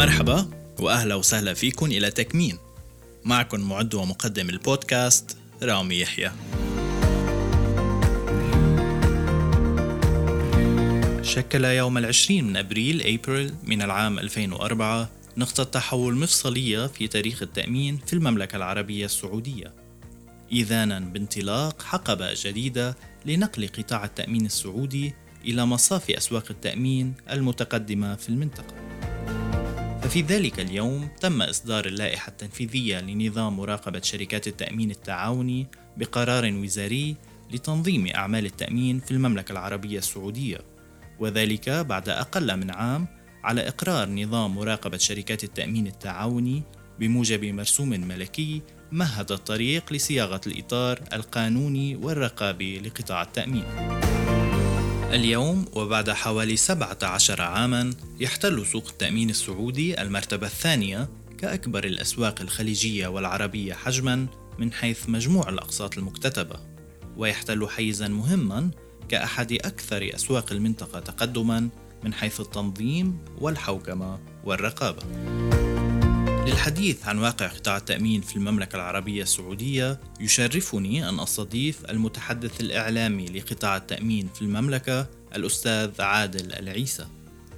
مرحبا وأهلا وسهلا فيكم إلى تكمين. معكم معد ومقدم البودكاست رامي يحيى. شكل يوم العشرين من أبريل أبريل من العام 2004 نقطة تحول مفصلية في تاريخ التأمين في المملكة العربية السعودية. إذانا بانطلاق حقبة جديدة لنقل قطاع التأمين السعودي إلى مصاف أسواق التأمين المتقدمة في المنطقة. ففي ذلك اليوم تم إصدار اللائحة التنفيذية لنظام مراقبة شركات التأمين التعاوني بقرار وزاري لتنظيم أعمال التأمين في المملكة العربية السعودية وذلك بعد أقل من عام على إقرار نظام مراقبة شركات التأمين التعاوني بموجب مرسوم ملكي مهد الطريق لصياغة الإطار القانوني والرقابي لقطاع التأمين. اليوم وبعد حوالي 17 عاما يحتل سوق التأمين السعودي المرتبة الثانية كأكبر الأسواق الخليجية والعربية حجما من حيث مجموع الأقساط المكتتبة ويحتل حيزا مهما كأحد أكثر أسواق المنطقة تقدما من حيث التنظيم والحوكمة والرقابة. للحديث عن واقع قطاع التأمين في المملكة العربية السعودية يشرفني أن أستضيف المتحدث الإعلامي لقطاع التأمين في المملكة الأستاذ عادل العيسى.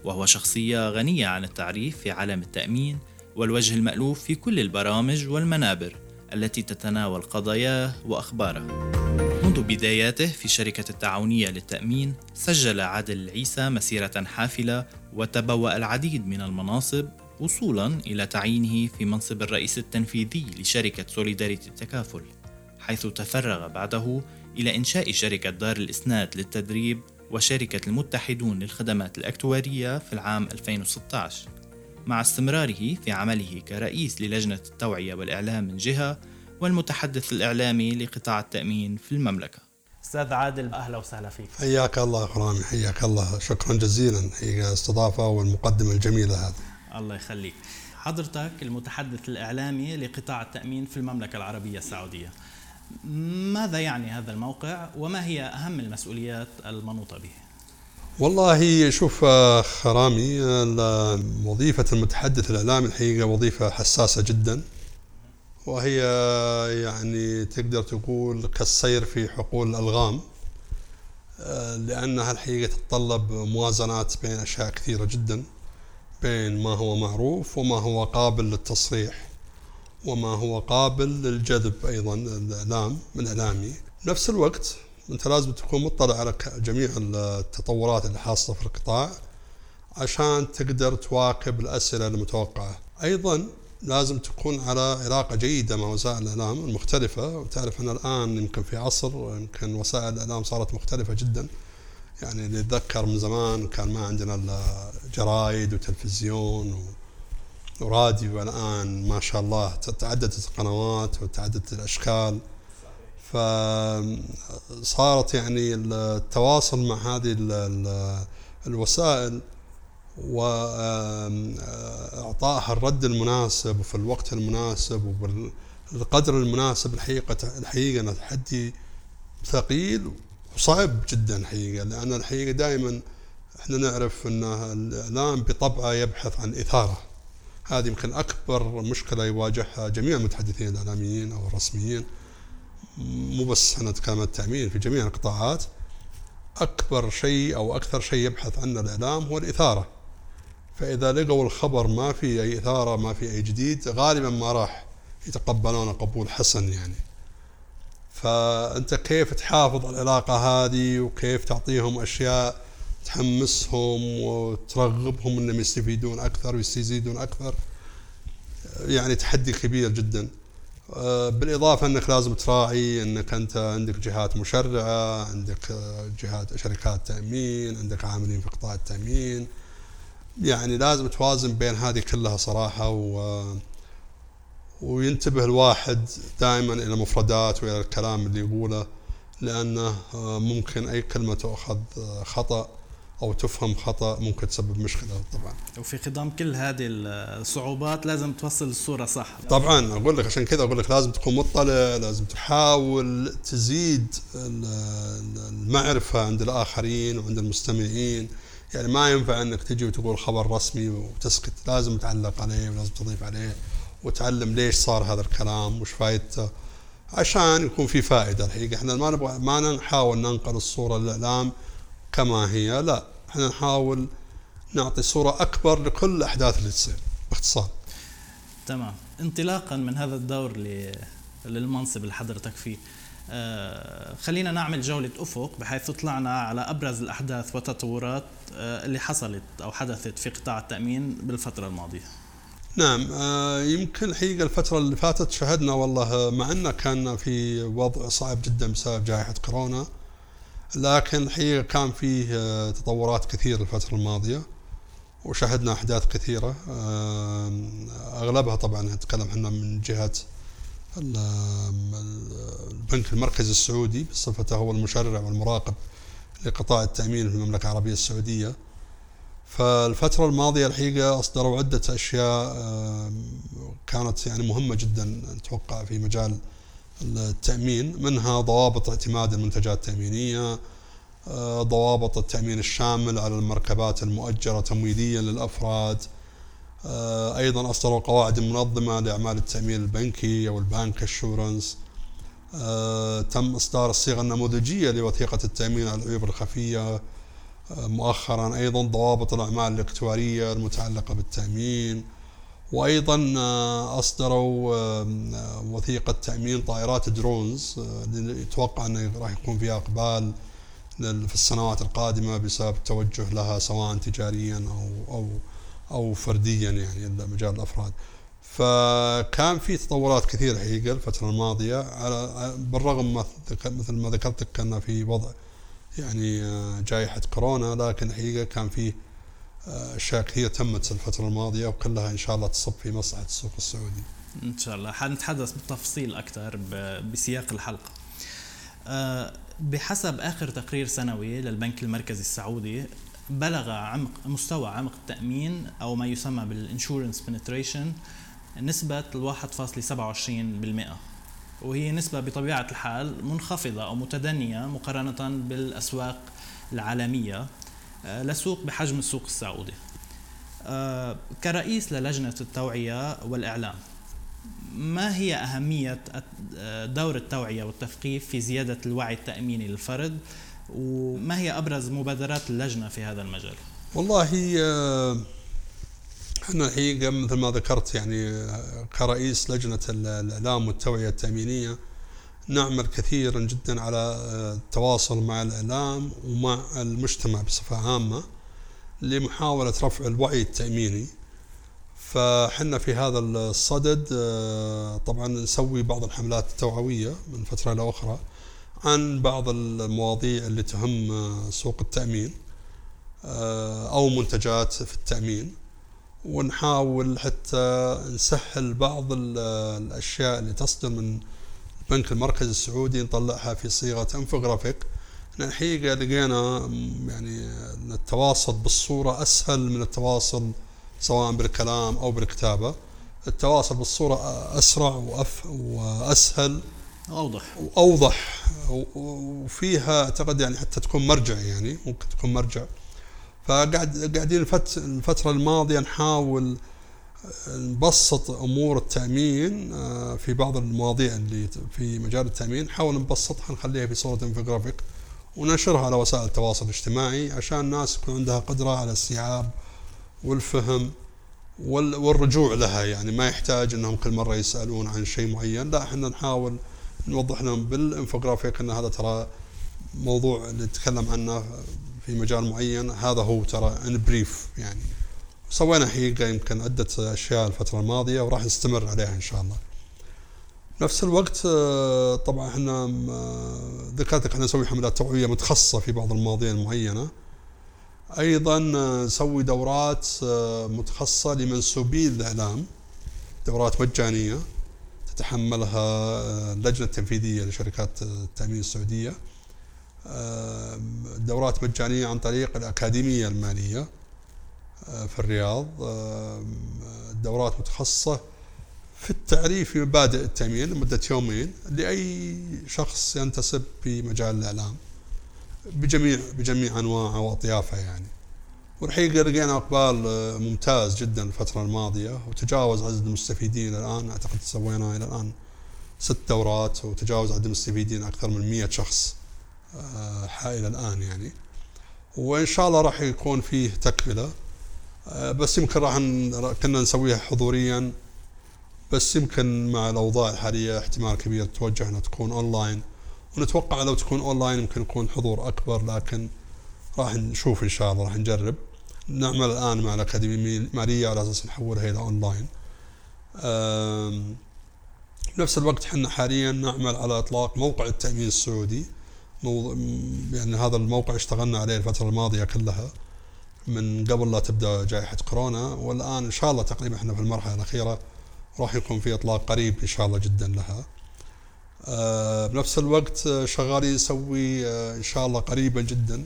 وهو شخصية غنية عن التعريف في عالم التأمين والوجه المألوف في كل البرامج والمنابر التي تتناول قضاياه وأخباره. منذ بداياته في شركة التعاونية للتأمين سجل عادل العيسى مسيرة حافلة وتبوأ العديد من المناصب وصولا إلى تعيينه في منصب الرئيس التنفيذي لشركة سوليداريتي التكافل حيث تفرغ بعده إلى إنشاء شركة دار الإسناد للتدريب وشركة المتحدون للخدمات الأكتوارية في العام 2016 مع استمراره في عمله كرئيس للجنة التوعية والإعلام من جهة والمتحدث الإعلامي لقطاع التأمين في المملكة. أستاذ عادل أهلا وسهلا فيك. حياك الله رامي حياك الله. شكرا جزيلا. هي استضافة والمقدمة الجميلة هذه. الله يخليك. حضرتك المتحدث الإعلامي لقطاع التأمين في المملكة العربية السعودية. ماذا يعني هذا الموقع وما هي أهم المسؤوليات المنوطة به؟ والله شوف رامي وظيفة المتحدث الإعلامي الحقيقة وظيفة حساسة جدا. وهي يعني تقدر تقول كالسير في حقول الألغام آه، لأنها الحقيقة تتطلب موازنات بين أشياء كثيرة جدا. بين ما هو معروف وما هو قابل للتصريح وما هو قابل للجذب أيضا الإعلام من إعلامي. بنفس الوقت أنت لازم تكون مطلع على جميع التطورات اللي حاصلة في القطاع عشان تقدر تواكب الأسئلة المتوقعة. أيضا لازم تكون على علاقة جيدة مع وسائل الإعلام المختلفة. وتعرف أن الآن يمكن في عصر يمكن وسائل الإعلام صارت مختلفة جدا. يعني اللي يتذكر من زمان كان ما عندنا إلا جرايد وتلفزيون وراديو. الآن ما شاء الله تعددت القنوات وتعددت الأشكال. فصارت يعني التواصل مع هذه الوسائل وإعطائها الرد المناسب وفي الوقت المناسب وبالقدر المناسب الحقيقة الحقيقة تحدي ثقيل وصعب جدا الحقيقة لأن الحقيقة دائما إحنا نعرف أن الإعلام بطبعه يبحث عن إثارة. هذه يمكن أكبر مشكلة يواجهها جميع المتحدثين الإعلاميين أو الرسميين. مو بس إحنا نتكلم عن التأمين في جميع القطاعات أكبر شيء أو أكثر شيء يبحث عنه الإعلام هو الإثارة. فإذا لقوا الخبر ما في أي إثارة ما في أي جديد غالبا ما راح يتقبلونه قبول حسن يعني. فأنت كيف تحافظ على العلاقة هذه وكيف تعطيهم أشياء تحمسهم وترغبهم أنهم يستفيدون أكثر ويستزيدون أكثر؟ يعني تحدي كبير جدا. بالإضافة أنك لازم تراعي أنك أنت عندك جهات مشرعة عندك جهات شركات تأمين عندك عاملين في قطاع التأمين. يعني لازم توازن بين هذه كلها صراحة و وينتبه الواحد دائما إلى المفردات وإلى الكلام اللي يقوله لأنه ممكن أي كلمة تؤخذ خطأ أو تفهم خطأ ممكن تسبب مشكلة طبعا. وفي خضم كل هذه الصعوبات لازم توصل الصورة صح. طبعا أقول لك عشان كذا أقول لك لازم تكون مطلع لازم تحاول تزيد المعرفة عند الآخرين وعند المستمعين. يعني ما ينفع إنك تجي وتقول خبر رسمي وتسكت لازم تعلق عليه ولازم تضيف عليه. وتعلم ليش صار هذا الكلام وش فائدته عشان يكون في فائدة الحقيقة. إحنا ما نبغى ما نحاول ننقل الصورة للإعلام كما هي لا. إحنا نحاول نعطي صورة أكبر لكل الاحداث اللي تصير باختصار. تمام. انطلاقا من هذا الدور للمنصب اللي حضرتك فيه آه خلينا نعمل جولة أفق بحيث طلعنا على أبرز الأحداث والتطورات آه اللي حصلت أو حدثت في قطاع التأمين بالفترة الماضية. نعم آه يمكن الحقيقة الفترة اللي فاتت شهدنا والله مع أنه كان في وضع صعب جدا بسبب جائحة كورونا لكن الحقيقة كان فيه آه، تطورات كثيرة الفترة الماضية وشاهدنا أحداث كثيرة أغلبها طبعا نتكلم إحنا من جهة البنك المركزي السعودي بصفته هو المشرع والمراقب لقطاع التأمين في المملكة العربية السعودية. فالفترة الماضية الحقيقة أصدروا عدة أشياء كانت يعني مهمة جدا أتوقع في مجال التأمين منها ضوابط اعتماد المنتجات التأمينية آه، ضوابط التأمين الشامل على المركبات المؤجرة تمويليا للأفراد آه، أيضا أصدروا قواعد منظمة لأعمال التأمين البنكي أو ال bancassurance آه، تم إصدار الصيغة النموذجية لوثيقة التأمين على العيوب الخفية مؤخرا أيضا ضوابط الأعمال الاكتوارية المتعلقة بالتأمين وأيضا أصدروا وثيقة تأمين طائرات drones اللي يتوقع أنه راح يكون فيها إقبال في السنوات القادمة بسبب التوجه لها سواء تجاريا أو أو أو فرديا يعني مجال الأفراد. فكان في تطورات كثيرة حقيقة الفترة الماضية على بالرغم مثل ما ذكرت لك كنا في وضع يعني آه، جائحة كورونا لكن الحقيقة كان في آه، أشياء كثيرة تمت الفترة الماضية وكلها إن شاء الله تصب في مصلحة السوق السعودي. إن شاء الله. حنتحدث بالتفصيل أكثر بسياق الحلقة. آه، بحسب آخر تقرير سنوي للبنك المركزي السعودي بلغ عمق مستوى عمق التأمين أو ما يسمى بال insurance penetration نسبة 1.27% وهي نسبة بطبيعة الحال منخفضة أو متدنية مقارنة بالأسواق العالمية آه، لسوق بحجم السوق السعودي آه، كرئيس للجنة التوعية والإعلام ما هي أهمية دور التوعية والتثقيف في زيادة الوعي التأميني للفرد وما هي أبرز مبادرات اللجنة في هذا المجال؟ والله آه، إحنا الحقيقة مثل ما ذكرت يعني كرئيس لجنة الإعلام والتوعية التأمينية نعمل كثيرا جدا على آه، التواصل مع الإعلام ومع المجتمع بصفة عامة لمحاولة رفع الوعي التأميني. فحنا في هذا الصدد آه، طبعا نسوي بعض الحملات التوعوية من فترة لأخرى عن بعض المواضيع اللي تهم آه، سوق التأمين آه، أو منتجات في التأمين. ونحاول حتى نسهل بعض الأشياء اللي تصدر من البنك المركزي السعودي نطلعها في صيغة انفوجرافيك الحقيقة لقينا يعني التواصل بالصورة أسهل من التواصل سواء بالكلام أو بالكتابة. التواصل بالصورة أسرع وأف وأسهل أوضح. وأوضح. وفيها أعتقد يعني حتى تكون مرجع يعني ممكن تكون مرجع. فقاعد قاعدين الفترة الماضية نحاول نبسط أمور التأمين آه، في بعض المواضيع اللي في مجال التأمين نحاول نبسطها نخليها في صورة انفوجرافيك وننشرها على وسائل التواصل الاجتماعي عشان الناس يكون عندها قدرة على استيعاب والفهم والرجوع لها. يعني ما يحتاج إنهم كل مرة يسألون عن شيء معين. لا إحنا نحاول نوضح لهم بالانفوجرافيك إن هذا ترى موضوع نتكلم عنه في مجال معين هذا هو ترى in brief يعني. سوينا حقيقة يمكن عدة أشياء الفترة الماضية وراح نستمر عليها إن شاء الله. نفس الوقت طبعا إحنا ذكرت إحنا نسوي حملات توعية متخصصة في بعض المواضيع المعينة. أيضا نسوي دورات آه، متخصصة لمنسوبي الإعلام دورات مجانية تتحملها آه، اللجنه التنفيذيه لشركات التأمين السعودية. آه، دورات مجانية عن طريق الأكاديمية المالية في الرياض. دورات متخصصة في التعريف بمبادئ التأمين لمدة يومين لأي شخص ينتسب في مجال الإعلام بجميع بجميع انواعه واطيافه يعني. والحقيقة لقينا إقبال آه، ممتاز جدا الفترة الماضية وتجاوز عدد المستفيدين الآن. أعتقد سوينا إلى الآن ست دورات وتجاوز عدد المستفيدين أكثر من 100 شخص. إلى الآن يعني. وإن شاء الله راح يكون فيه تكملة. بس يمكن راح كنا نسويها حضوريا. بس يمكن مع الأوضاع الحالية احتمال كبير توجه إنها تكون أونلاين. ونتوقع لو تكون أونلاين يمكن يكون حضور أكبر لكن راح نشوف إن شاء الله راح نجرب. نعمل الآن مع الأكاديمية المالية على أساس نحولها إلى أونلاين. بنفس الوقت إحنا حاليا نعمل على إطلاق موقع التأمين السعودي. يعني هذا الموقع اشتغلنا عليه الفترة الماضية كلها. من قبل لا تبدأ جائحة كورونا والآن إن شاء الله تقريبا إحنا في المرحلة الأخيرة راح يكون في إطلاق قريب إن شاء الله جدا لها. آه، بنفس الوقت شغالين نسوي آه، إن شاء الله قريبا جدا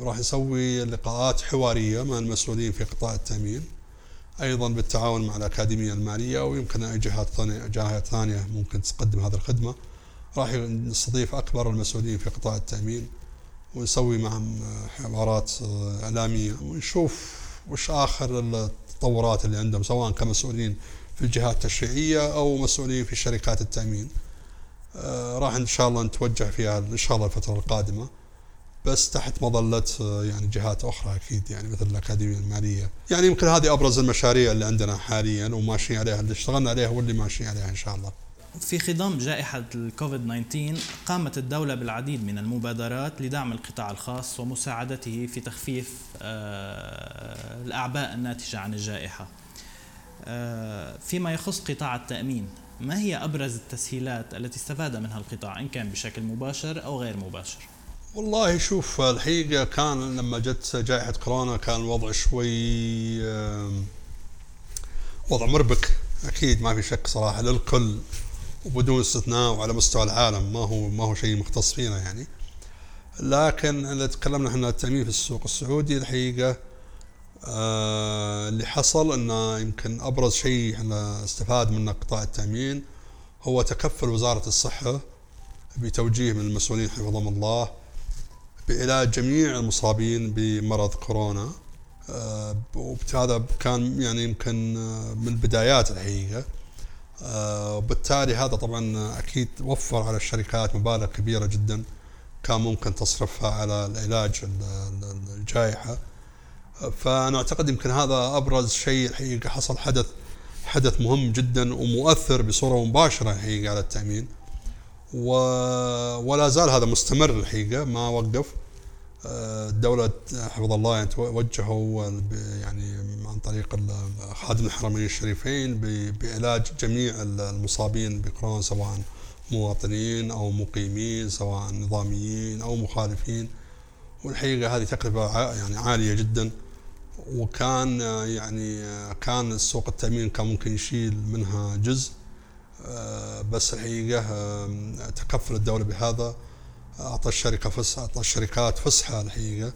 راح نسوي لقاءات حوارية مع المسؤولين في قطاع التأمين أيضا بالتعاون مع الأكاديمية المالية ويمكن أي جهات ثانية جهات ثانية ممكن تقدم هذه الخدمة. راح نستضيف أكبر المسؤولين في قطاع التأمين ونسوي معهم حوارات إعلامية. ونشوف وش آخر التطورات اللي عندهم سواء كمسؤولين في الجهات التشريعية أو مسؤولين في شركات التأمين. آه، راح إن شاء الله نتوجه فيها إن شاء الله الفترة القادمة بس تحت مظلة آه، يعني جهات أخرى أكيد يعني مثل الأكاديمية المالية. يعني يمكن هذه أبرز المشاريع اللي عندنا حاليا وماشيين عليها اللي اشتغلنا عليها واللي ماشيين عليها إن شاء الله. في خضم جائحة الكوفيد 19 قامت الدولة بالعديد من المبادرات لدعم القطاع الخاص ومساعدته في تخفيف آه، الأعباء الناتجة عن الجائحة. آه، فيما يخص قطاع التأمين ما هي أبرز التسهيلات التي استفاد منها القطاع إن كان بشكل مباشر أو غير مباشر؟ والله شوف الحقيقة كان لما جت جائحة كورونا كان الوضع شوي وضع مربك. أكيد ما في شك صراحة للكل. وبدون استثناء وعلى مستوى العالم ما هو ما هو شيء مختص فينا يعني. لكن إذا تكلمنا إحنا التامين في السوق السعودي الحقيقة آه اللي حصل إنه يمكن أبرز شيء إحنا استفاد منه قطاع التأمين هو تكفل وزارة الصحة بتوجيه من المسؤولين حفظهم الله بعلاج جميع المصابين بمرض كورونا. آه وهذا كان يعني يمكن آه، من البدايات الحقيقة. وبالتالي هذا طبعا أكيد وفر على الشركات مبالغ كبيرة جدا كان ممكن تصرفها على العلاج الجائحة. فأنا أعتقد يمكن هذا أبرز شيء الحقيقة حصل حدث حدث مهم جدا ومؤثر بصورة مباشرة الحقيقة على التأمين. ولا زال هذا مستمر الحقيقة ما وقف. الدولة حفظ الله يعني توجهوا يعني عن طريق خادم الحرمين الشريفين بعلاج جميع المصابين بكورونا سواء مواطنين أو مقيمين سواء نظاميين أو مخالفين. والحقيقة هذه تكلفه يعني عالية جدا. وكان يعني كان السوق التأمين كان ممكن يشيل منها جزء بس الحقيقة تكفل الدولة بهذا. أعطى الشركة فسحه أعطى الشركات فسحة الحقيقة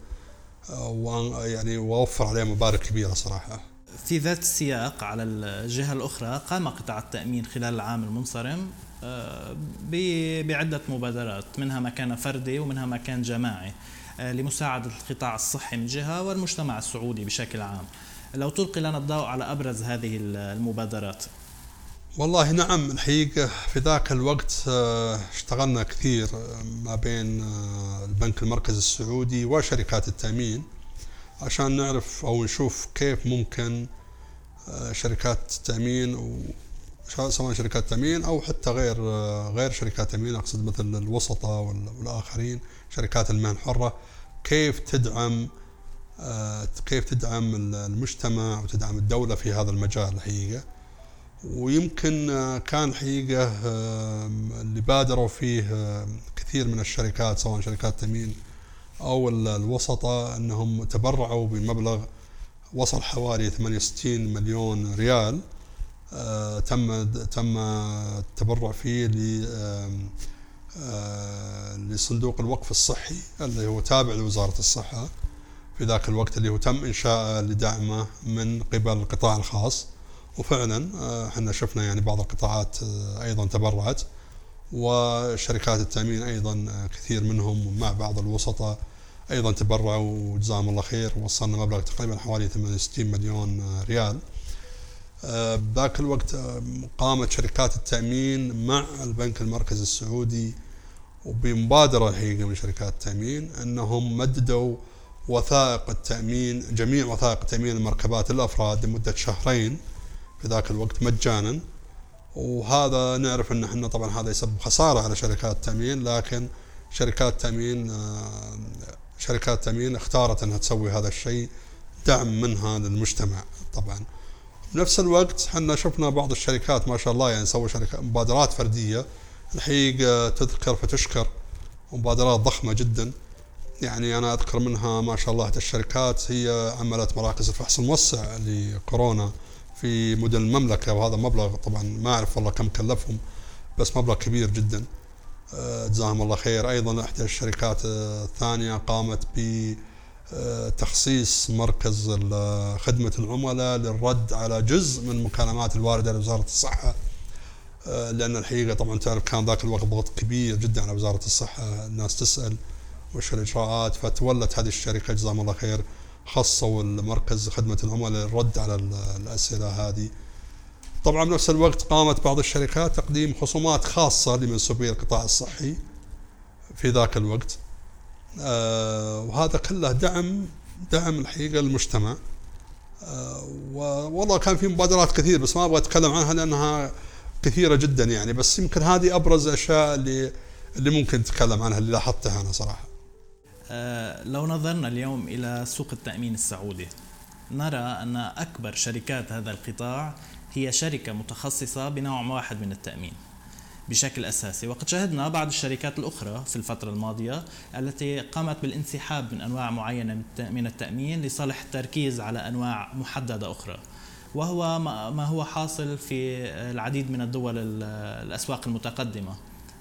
ويعني ووفر عليها مبالغ كبيرة صراحة. في ذات السياق على الجهة الأخرى قام قطاع التأمين خلال العام المنصرم آه، بعدة مبادرات منها ما كان فردي ومنها ما كان جماعي آه، لمساعدة القطاع الصحي من جهة والمجتمع السعودي بشكل عام. لو تلقي لنا الضوء على أبرز هذه المبادرات. والله نعم الحقيقة في ذاك الوقت آه، اشتغلنا كثير آه، ما بين آه، البنك المركزي السعودي وشركات التأمين عشان نعرف أو نشوف كيف ممكن شركات التأمين سواء شركات تأمين أو حتى غير غير شركات تأمين أقصد مثل الوسطة والآخرين شركات المهن الحرة كيف تدعم كيف تدعم المجتمع وتدعم الدولة في هذا المجال الحقيقة. ويمكن آه، كان حقيقة آه، اللي بادروا فيه آه، كثير من الشركات سواء شركات تأمين أو الوسطة أنهم تبرعوا بمبلغ وصل حوالي 68 مليون ريال تم تم التبرع فيه لصندوق الوقف الصحي اللي هو تابع لوزارة الصحة في ذاك الوقت اللي هو تم إنشاءه لدعمه من قبل القطاع الخاص. وفعلا آه، إحنا شفنا يعني بعض القطاعات آه، أيضا تبرعت وشركات التأمين أيضا آه، كثير منهم مع بعض الوسطاء أيضا تبرعوا وجزاهم الله خير وصلنا مبلغ تقريبا حوالي 68 مليون ريال. بذاك الوقت قامت شركات التأمين مع البنك المركزي السعودي وبمبادرة الحقيقة من شركات التأمين أنهم مددوا وثائق التأمين جميع وثائق تأمين المركبات الأفراد لمدة شهرين. في ذاك الوقت مجانا. وهذا نعرف إن إحنا طبعا هذا يسبب خسارة على شركات التامين لكن شركات التامين آه، شركات التامين اختارت إنها تسوي هذا الشيء دعم منها للمجتمع طبعا. بنفس الوقت إحنا شفنا بعض الشركات ما شاء الله يعني سووا شركات مبادرات فردية. الحقيقة تذكر فتشكر مبادرات ضخمة جدا. يعني أنا أذكر منها ما شاء الله الشركات هي عملت مراكز الفحص الموسع لكورونا. في مدن المملكة وهذا مبلغ طبعا ما أعرف والله كم كلفهم بس مبلغ كبير جدا. آه، جزاهم الله خير. أيضا إحدى الشركات الثانية قامت بتخصيص مركز خدمه العملاء للرد على جزء من المكالمات الواردة لوزارة الصحة. آه، لأن الحقيقة طبعا تعرف كان ذاك الوقت ضغط كبير جدا على وزارة الصحة الناس تسأل وش الإجراءات فتولت هذه الشركة. جزاهم الله خير. خصوا المركز خدمة العملاء للرد على الأسئلة هذه. طبعا بنفس الوقت قامت بعض الشركات تقديم خصومات خاصة لمنسوبي القطاع الصحي في ذاك الوقت. آه وهذا كله دعم دعم الحقيقة للمجتمع. آه والله كان في مبادرات كثير بس ما أبغى أتكلم عنها لأنها كثيرة جدا يعني بس يمكن هذه أبرز الاشياء اللي اللي ممكن نتكلم عنها اللي لاحظتها أنا صراحة. آه، لو نظرنا اليوم إلى سوق التأمين السعودي نرى أن أكبر شركات هذا القطاع هي شركة متخصصة بنوع واحد من التأمين بشكل أساسي. وقد شهدنا بعض الشركات الأخرى في الفترة الماضية التي قامت بالانسحاب من أنواع معينة من التأمين لصالح التركيز على أنواع محددة أخرى. وهو ما هو حاصل في العديد من الدول الأسواق المتقدمة.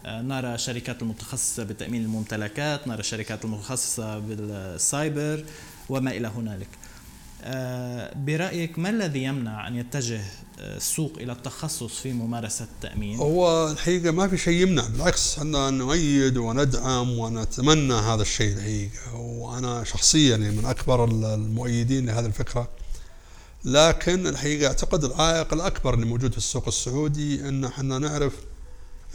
نرى شركات المتخصصة بتأمين الممتلكات نرى الشركات المتخصصة بالسايبر وما إلى هنالك. آه، برأيك ما الذي يمنع أن يتجه السوق إلى التخصص في ممارسة التأمين؟ هو الحقيقة ما في شيء يمنع بالعكس إحنا نؤيد وندعم ونتمنى هذا الشيء الحقيقة. وأنا شخصيا من أكبر المؤيدين لهذه الفكرة. لكن الحقيقة أعتقد العائق الأكبر اللي موجود في السوق السعودي أن إحنا نعرف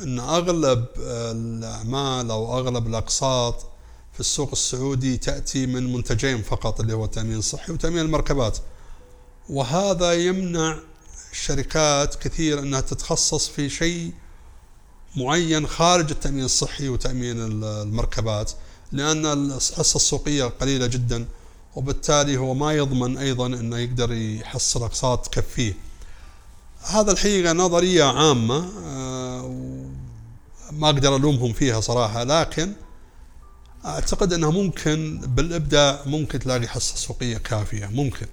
إن أغلب الأعمال أو أغلب الأقساط في السوق السعودي تأتي من منتجين فقط اللي هو التامين الصحي وتأمين المركبات. وهذا يمنع الشركات كثير إنها تتخصص في شيء معين خارج التأمين الصحي وتأمين المركبات لأن الحصة السوقية قليلة جدا وبالتالي هو ما يضمن أيضا إنه يقدر يحصل أقساط تكفيه هذا الحقيقة نظرية عامة ما أقدر ألومهم فيها صراحة لكن أعتقد انها ممكن بالإبداع ممكن تلاقي حصة سوقية كافية ممكن.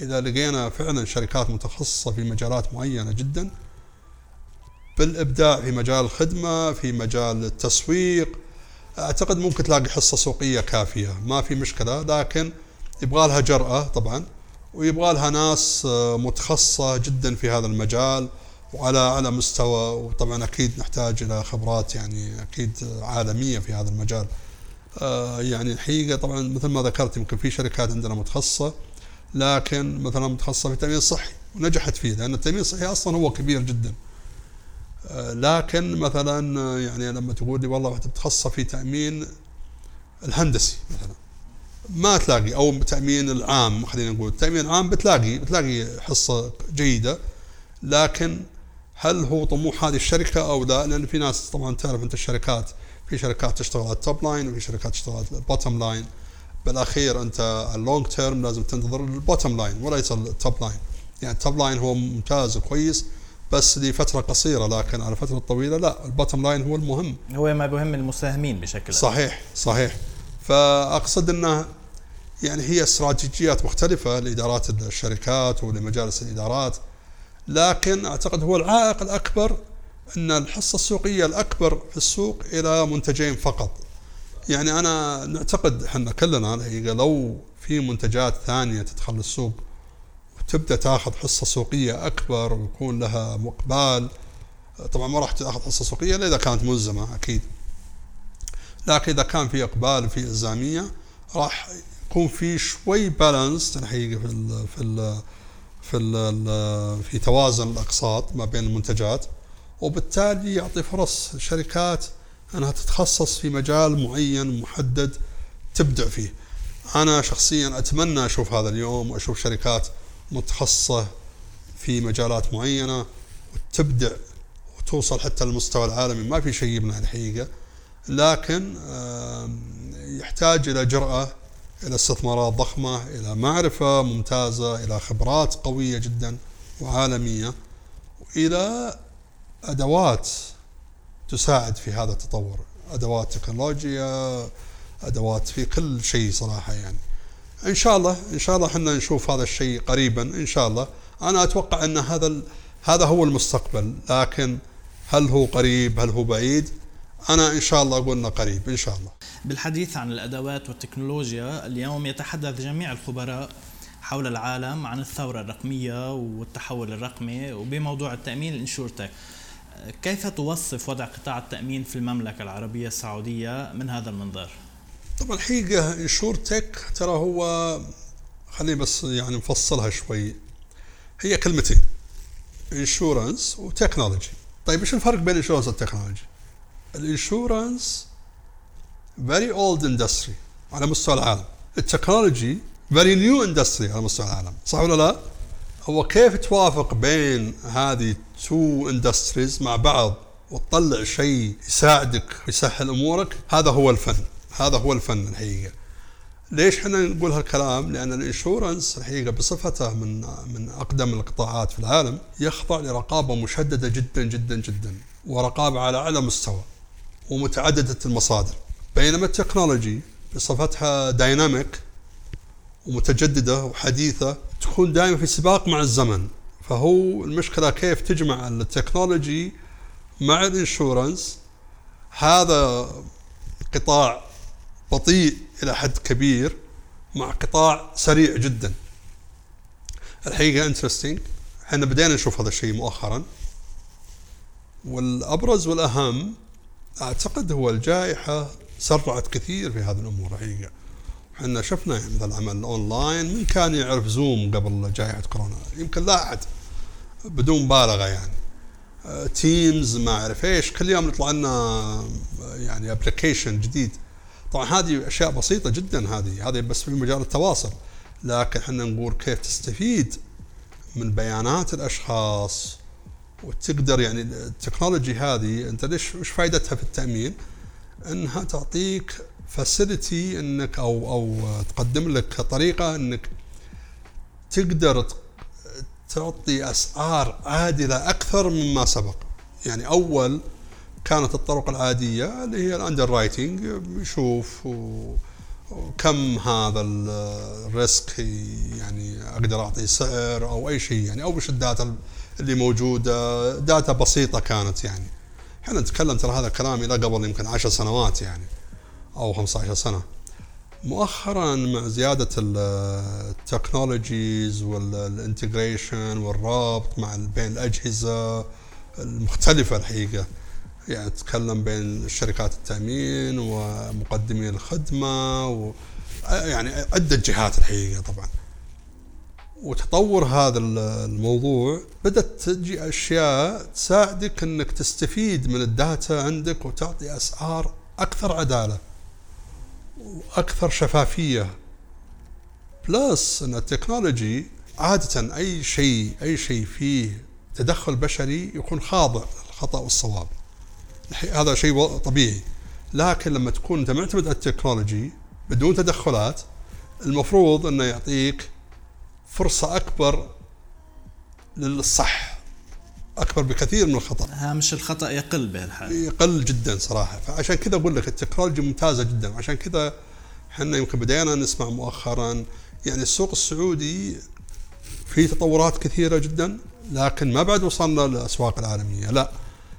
إذا لقينا فعلا شركات متخصصة في مجالات معينة جدا بالإبداع في مجال الخدمة في مجال التسويق أعتقد ممكن تلاقي حصة سوقية كافية ما في مشكلة لكن يبغى لها جرأة طبعا. ويبغى لها ناس متخصصة جدا في هذا المجال وعلى على مستوى وطبعا أكيد نحتاج إلى خبرات يعني أكيد عالمية في هذا المجال. آه يعني الحقيقة طبعا مثل ما ذكرت يمكن في شركات عندنا متخصصة لكن مثلا متخصصة في التأمين الصحي ونجحت فيه لأن التأمين الصحي أصلا هو كبير جدا. آه لكن مثلا يعني لما تقول لي والله متخصصة في تأمين الهندسي مثلا ما تلاقي أو التامين العام خلينا نقول التامين العام بتلاقي بتلاقي حصة جيدة لكن هل هو طموح هذه الشركة أو لا؟ لأن في ناس طبعا تعرف أنت الشركات في شركات تشتغل على ال top line وفي شركات تشتغل على ال bottom line بالأخير أنت ال long term لازم تنتظر ال bottom line وليس ال top line يعني ال top line هو ممتاز وكويس بس لفترة قصيرة لكن على فترة طويلة لا ال bottom line هو المهم. هو ما يهم المساهمين بشكل صحيح صحيح. فأقصد إنه يعني هي استراتيجيات مختلفة لإدارات الشركات ولمجالس الإدارات لكن أعتقد هو العائق الأكبر إن الحصة السوقية الأكبر في السوق إلى منتجين فقط. يعني أنا نعتقد إحنا كلنا لو في منتجات ثانية تدخل السوق وتبدأ تأخذ حصة سوقية أكبر ويكون لها مقبال طبعا ما راح تأخذ حصة سوقية إلا إذا كانت ملزمة أكيد. لكن إذا كان في إقبال في إلزامية راح يكون في شوي بالانس الحقيقة في ال في ال في ال في توازن الأقساط ما بين المنتجات وبالتالي يعطي فرص الشركات إنها تتخصص في مجال معين محدد تبدع فيه. أنا شخصيا أتمنى أشوف هذا اليوم وأشوف شركات متخصصة في مجالات معينة وتبدع وتوصل حتى للمستوى العالمي ما في شيء يمنع الحقيقة لكن يحتاج إلى جرأة إلى استثمارات ضخمة إلى معرفة ممتازة إلى خبرات قوية جدا وعالمية وإلى أدوات تساعد في هذا التطور. أدوات تكنولوجيا أدوات في كل شيء صراحة يعني. إن شاء الله إن شاء الله إحنا نشوف هذا الشيء قريبا إن شاء الله. أنا أتوقع إن هذا هذا هو المستقبل لكن هل هو قريب هل هو بعيد؟ أنا إن شاء الله انه قريب إن شاء الله بالحديث عن الأدوات والتكنولوجيا اليوم يتحدث جميع الخبراء حول العالم عن الثورة الرقمية والتحول الرقمي وبموضوع التأمين الإنشورتك كيف توصف وضع قطاع التأمين في المملكة العربية السعودية من هذا المنظار؟ طبعا الحقيقة إنشورتك ترى هو خليني بس يعني نفصلها شوي هي كلمتين insurance و technology طيب إيش الفرق بين ال insurance وال technology؟ ال insurance very old industry على مستوى العالم. ال technology very new industry على مستوى العالم. صح ولا لا؟ هو كيف توافق بين هذه two industries مع بعض وتطلع شيء يساعدك ويسهل أمورك؟ هذا هو الفن. هذا هو الفن الحقيقة. ليش إحنا نقول هالكلام؟ لأن ال insurance الحقيقة بصفته من من أقدم القطاعات في العالم يخضع لرقابة مشددة جدا جدا جدا ورقابة على أعلى مستوى. ومتعددة المصادر. بينما ال technology بصفتها dynamic ومتجددة وحديثة تكون دائما في سباق مع الزمن. فهو المشكلة كيف تجمع ال technology مع ال insurance. هذا قطاع بطيء إلى حد كبير مع قطاع سريع جدا. الحقيقة interesting إحنا بدينا نشوف هذا الشيء مؤخرا. والأبرز والأهم أعتقد هو الجائحة سرعت كثير في هذه الأمور. الحقيقة إحنا شفنا يعني مثلا عمل اونلاين من كان يعرف Zoom قبل جائحة كورونا؟ يمكن لا أحد بدون مبالغة يعني. Teams ما أعرف إيش كل يوم يطلع لنا يعني application جديد. طبعا هذه أشياء بسيطة جدا هذه هذه بس في مجال التواصل. لكن إحنا نقول كيف تستفيد من بيانات الأشخاص وتقدر يعني ال technology هذه أنت ليش وش فائدتها في التأمين؟ إنها تعطيك facility إنك أو أو تقدم لك طريقة إنك تقدر تعطي أسعار عادلة أكثر مما سبق يعني أول كانت الطرق العادية اللي هي ال underwriting يشوف وكم هذا ال risk يعني أقدر أعطي سعر أو أي شيء يعني أو وش ال data اللي موجوده data بسيطة كانت يعني. إحنا نتكلم ترى هذا الكلام إلى قبل يمكن 10 سنوات يعني أو 15 سنة. مؤخرا مع زيادة ال technologies وال integration والرابط مع بين الأجهزة المختلفة الحقيقة. يعني تتكلم بين شركات التأمين ومقدمي الخدمة و يعني عدة جهات الحقيقة طبعا. وتطور هذا الموضوع بدأت تجي أشياء تساعدك إنك تستفيد من ال data عندك وتعطي أسعار أكثر عدالة وأكثر شفافية. plus إن ال technology عادة أي شيء أي شيء فيه تدخل بشري يكون خاضع للخطأ والصواب. هذا شيء طبيعي. لكن لما تكون أنت معتمد على ال technology بدون تدخلات المفروض إنه يعطيك فرصة أكبر للصح أكبر بكثير من الخطأ. هامش الخطأ يقل بهالحال يقل جدا صراحة. فعشان كذا أقول لك التكنولوجيا ممتازة جدا. عشان كذا إحنا يمكن بدينا نسمع مؤخرا يعني السوق السعودي في تطورات كثيرة جدا لكن ما بعد وصلنا للاسواق العالمية. لا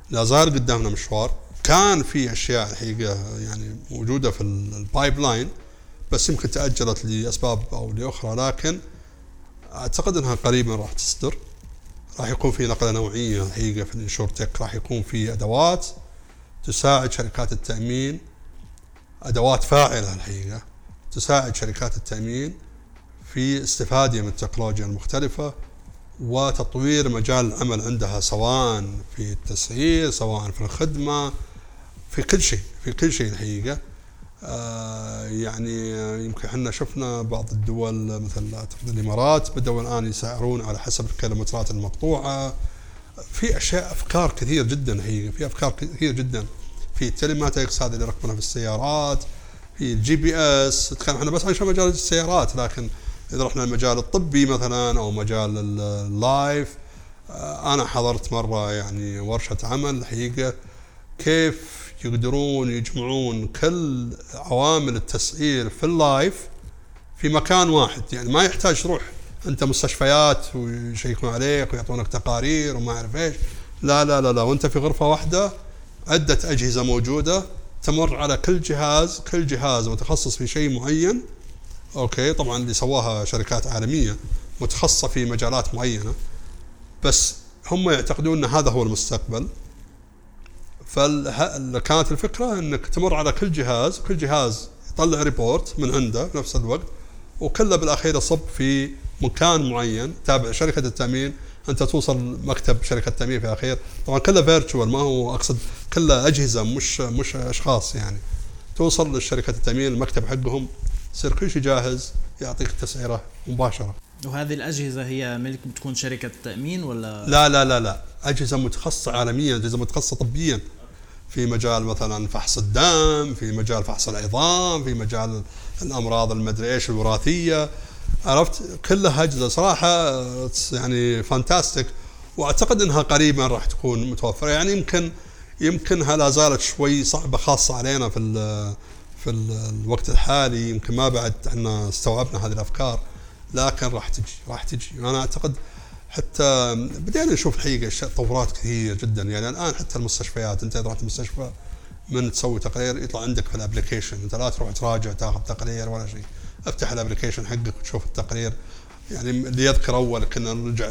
لا زال قدامنا مشوار. كان في أشياء الحقيقة يعني موجودة في ال pipeline بس يمكن تأجلت لأسباب أو لأخرى لكن أعتقد أنها قريبا راح تصدر. راح يكون في نقلة نوعية الحقيقة في ال insurtech. راح يكون في أدوات تساعد شركات التأمين. أدوات فاعلة الحقيقة تساعد شركات التأمين في استفادة من التكنولوجيا المختلفة وتطوير مجال العمل عندها سواء في التسعير سواء في الخدمة في كل شيء في كل شيء الحقيقة. يعني يمكن إحنا شفنا بعض الدول مثل اعتقد الإمارات بدأوا الآن يسعرون على حسب الكيلومترات المقطوعة. في أشياء أفكار كثير جدا الحقيقة في أفكار كثير جدا. في ال telematics هذه اللي يركبونها في السيارات في ال GPS. تكلم إحنا بس عن مجال السيارات لكن إذا رحنا المجال الطبي مثلا أو مجال ال life آه، أنا حضرت مرة يعني ورشة عمل الحقيقة كيف يقدرون يجمعون كل عوامل التسعير في ال life في مكان واحد. يعني ما يحتاج تروح أنت مستشفيات ويشيكون عليك ويعطونك تقارير وما أعرف إيش. لا لا لا لا. وأنت في غرفة واحدة عدة أجهزة موجودة تمر على كل جهاز كل جهاز متخصص في شيء معين. okay طبعا اللي سواها شركات عالمية متخصصة في مجالات معينة. بس هم يعتقدون إن هذا هو المستقبل. فكانت الفكرة إنك تمر على كل جهاز كل جهاز يطلع report من عنده في نفس الوقت وكله بالأخير يصب في مكان معين تابع شركة التأمين أنت توصل مكتب شركة التأمين في الأخير. طبعا كله فيرتشوال ما هو أقصد كله أجهزة مش مش أشخاص يعني. توصل لشركة التأمين المكتب حقهم يصير كل شيء جاهز يعطيك التسعيره مباشرة. وهذه الأجهزة هي ملك بتكون شركة تامين ولا؟ لا لا لا لا. أجهزة متخصصة عالميا أجهزة متخصصة طبيا. في مجال مثلا فحص الدم في مجال فحص العظام في مجال الأمراض المدري إيش الوراثية. عرفت؟ كلها اجهزه صراحة يعني فانتاستيك وأعتقد إنها قريبا راح تكون متوفرة. يعني يمكن يمكنها لا زالت شوي صعبة خاصة علينا في في الوقت الحالي. يمكن ما بعد إحنا استوعبنا هذه الأفكار لكن راح تجي راح تجي. أنا أعتقد حتى بدينا نشوف الحقيقة تطورات كثير جدا. يعني الآن حتى المستشفيات أنت إذا رحت المستشفى من تسوي تقرير يطلع عندك في ال application أنت لا تروح تراجع تاخذ تقرير ولا شيء. أفتح ال application حقك وتشوف التقرير. يعني اللي يذكر أول كنا نرجع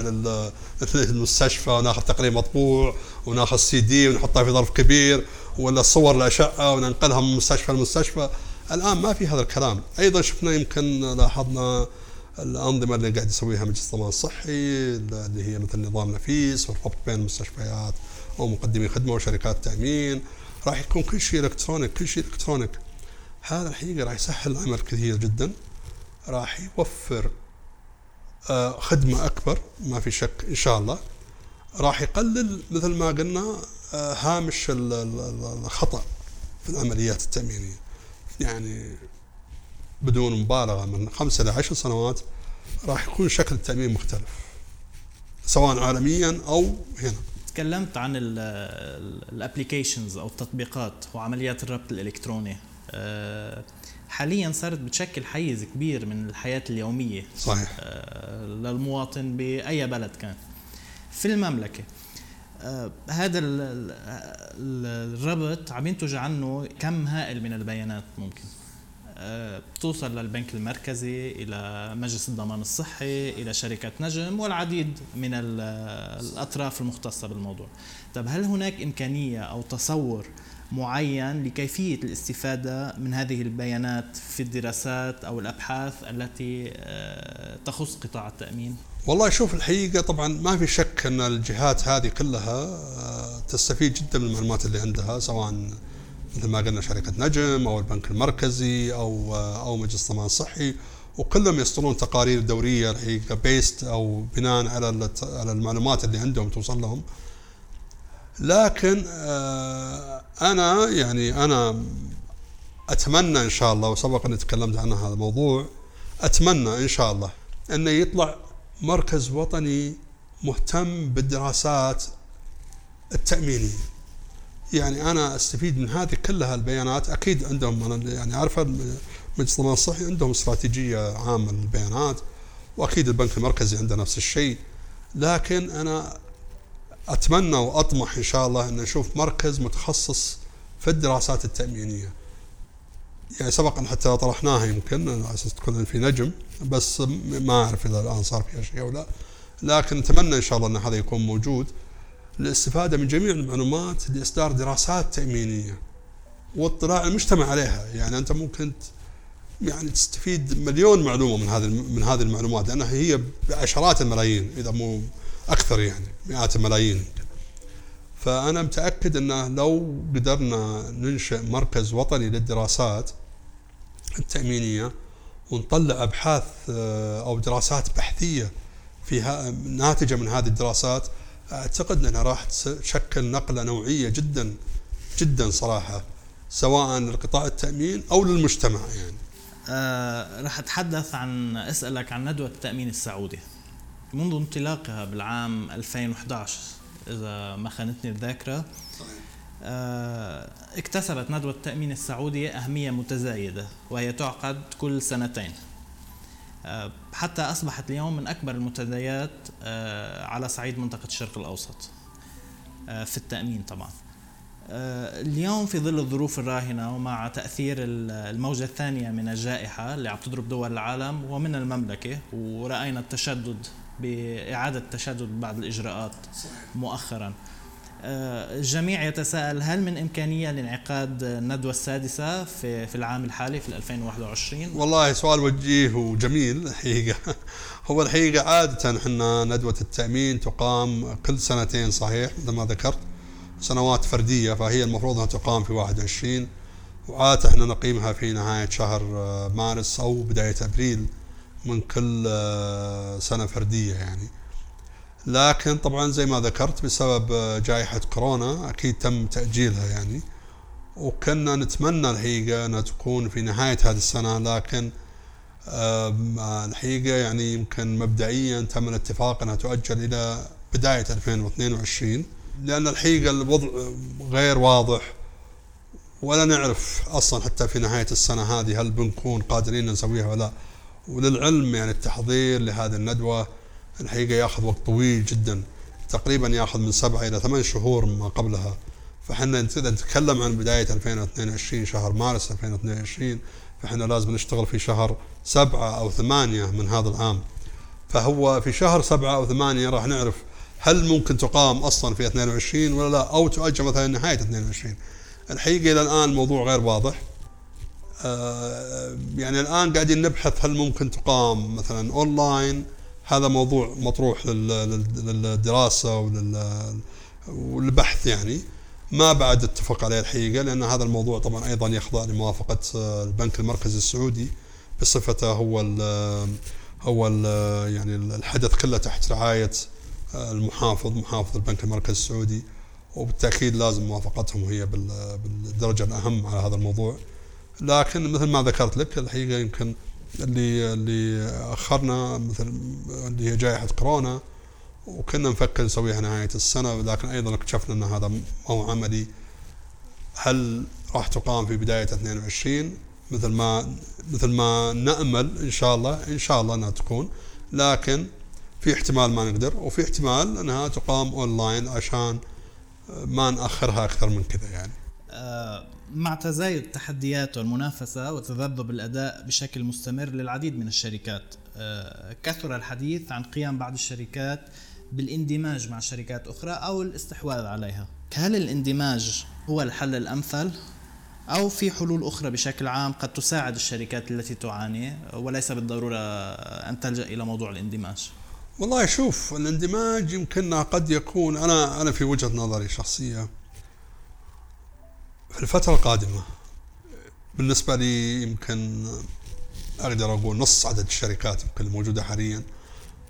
للمستشفى وناخذ تقرير مطبوع وناخذ سي دي ونحطها في ظرف كبير ولا صور الأشعة وننقلها من مستشفى لمستشفى. الآن ما في هذا الكلام. أيضا شفنا يمكن لاحظنا الأنظمة اللي قاعد يسويها مجلس الضمان الصحي اللي هي مثل نظام نفيس والربط بين المستشفيات ومقدمي خدمة وشركات تأمين. راح يكون كل شيء إلكترونيك كل شيء إلكترونيك. هذا الحقيقة راح يسهل العمل كثير جدا. راح يوفر آه، خدمة أكبر ما في شك إن شاء الله. راح يقلل مثل ما قلنا آه، هامش الخطأ في العمليات التأمينية. يعني بدون مبالغة من خمسة إلى عشر سنوات راح يكون شكل التأمين مختلف سواء عالميا أو هنا. تكلمت عن الابلكيشنز أو التطبيقات وعمليات الربط الإلكتروني. آه، حاليا صارت بتشكل حيز كبير من الحياة اليومية. صحيح. آه، للمواطن بأي بلد كان. في المملكة آه، هذا الربط عم ينتج عنه كم هائل من البيانات ممكن؟ بتوصل للبنك المركزي إلى مجلس الضمان الصحي إلى شركة نجم والعديد من الأطراف المختصة بالموضوع. طب هل هناك إمكانية أو تصور معين لكيفية الاستفادة من هذه البيانات في الدراسات أو الأبحاث التي آه، تخص قطاع التأمين؟ والله شوف الحقيقة طبعا ما في شك أن الجهات هذه كلها آه، تستفيد جدا من المعلومات اللي عندها سواء مثل ما قلنا شركة نجم أو البنك المركزي أو أو مجلس الضمان الصحي وكلهم يصدرون تقارير دورية الحقيقة بيست أو بناء على على المعلومات اللي عندهم توصل لهم. لكن آه، أنا يعني أنا أتمنى إن شاء الله وسبق أني تكلمت عن هذا الموضوع أتمنى إن شاء الله إنه يطلع مركز وطني مهتم بالدراسات التأمينية. يعني أنا أستفيد من هذه كلها البيانات. أكيد عندهم أنا يعني عارفه مجلس الضمان الصحي عندهم استراتيجية عامة للبيانات وأكيد البنك المركزي عنده نفس الشيء. لكن أنا أتمنى وأطمح إن شاء الله إن نشوف مركز متخصص في الدراسات التأمينية. يعني سبق حتى طرحناها يمكن على أساس تكون في نجم بس ما أعرف إذا الآن صار فيها شيء أو لا. لكن نتمنى إن شاء الله إن هذا يكون موجود. للاستفادة من جميع المعلومات لإصدار دراسات تأمينية واطلاع المجتمع عليها. يعني أنت ممكن يعني تستفيد مليون معلومة من هذه من هذه المعلومات لأنها هي بعشرات الملايين إذا مو أكثر يعني مئات الملايين. فأنا متأكد أنه لو قدرنا ننشئ مركز وطني للدراسات التأمينية ونطلع أبحاث آه، أو دراسات بحثية فيها ناتجة من هذه الدراسات أعتقد انها راح تشكل نقلة نوعية جدا جدا صراحة سواء لقطاع التأمين أو للمجتمع يعني. آه راح أتحدث عن أسألك عن ندوة التأمين السعودي. منذ انطلاقها بالعام 2011 إذا ما خانتني الذاكرة آه اكتسبت ندوة التأمين السعودي أهمية متزايدة وهي تعقد كل سنتين. آه، حتى أصبحت اليوم من أكبر المنتديات آه، على صعيد منطقة الشرق الأوسط آه، في التأمين طبعا. اليوم في ظل الظروف الراهنة ومع تأثير الموجة الثانية من الجائحة اللي عم تضرب دول العالم ومن المملكة ورأينا التشدد بإعادة التشدد بعض الإجراءات مؤخرا. الجميع يتساءل هل من إمكانية لانعقاد الندوة السادسة في في العام الحالي في 2021 والله سؤال وجيه وجميل الحقيقة هو الحقيقة عادة إحنا ندوة التأمين تقام كل سنتين صحيح مثل ما ذكرت سنوات فردية فهي المفروض أنها تقام في 21 وعادة إحنا نقيمها في نهاية شهر مارس أو بداية أبريل من كل سنة فردية يعني. لكن طبعا زي ما ذكرت بسبب جائحة كورونا أكيد تم تأجيلها يعني. وكنا نتمنى الحقيقة أنها تكون في نهاية هذه السنة لكن الحقيقة يعني يمكن مبدئيا تم الاتفاق أنها تؤجل إلى بداية 2022 لأن الحقيقة الوضع غير واضح ولا نعرف أصلا حتى في نهاية السنة هذه هل بنكون قادرين نسويها ولا وللعلم يعني التحضير لهذه الندوة الحقيقة ياخذ وقت طويل جدا. تقريبا ياخذ من سبعة إلى ثمان شهور ما قبلها. فحنا نتكلم عن بداية 2022 شهر مارس 2022 فحنا لازم نشتغل في شهر سبعة أو ثمانية من هذا العام. فهو في شهر سبعة أو ثمانية راح نعرف هل ممكن تقام أصلا في 22 ولا لا أو تؤجل مثلا نهاية 22 الحقيقة إلى الآن الموضوع غير واضح. آه، يعني الآن قاعدين نبحث هل ممكن تقام مثلا أونلاين هذا موضوع مطروح للدراسة والبحث يعني. ما بعد اتفق عليه الحقيقة لأن هذا الموضوع طبعا أيضا يخضع لموافقة البنك المركزي السعودي بصفته هو ال هو ال يعني الحدث كله تحت رعاية المحافظ محافظ البنك المركزي السعودي وبالتأكيد لازم موافقتهم هي بالدرجة الأهم على هذا الموضوع. لكن مثل ما ذكرت لك الحقيقة يمكن اللي اللي أخرنا مثل اللي هي جائحة كورونا وكنا نفكر نسويها نهاية السنة لكن أيضا اكتشفنا إن هذا مو عملي. هل راح تقام في بداية 22 مثل ما مثل ما نأمل إن شاء الله إن شاء الله إنها تكون. لكن في احتمال ما نقدر وفي احتمال إنها تقام أونلاين عشان ما نأخرها أكثر من كذا يعني. آه مع تزايد التحديات والمنافسة وتذبذب الأداء بشكل مستمر للعديد من الشركات. آه، كثر الحديث عن قيام بعض الشركات بالاندماج مع شركات أخرى أو الاستحواذ عليها. هل الاندماج هو الحل الأمثل؟ أو في حلول أخرى بشكل عام قد تساعد الشركات التي تعاني وليس بالضرورة أن تلجأ إلى موضوع الاندماج؟ والله شوف الاندماج يمكن قد يكون أنا أنا في وجهة نظري الشخصية في الفترة القادمة بالنسبة لي يمكن أقدر أقول نص عدد الشركات يمكن الموجودة حاليا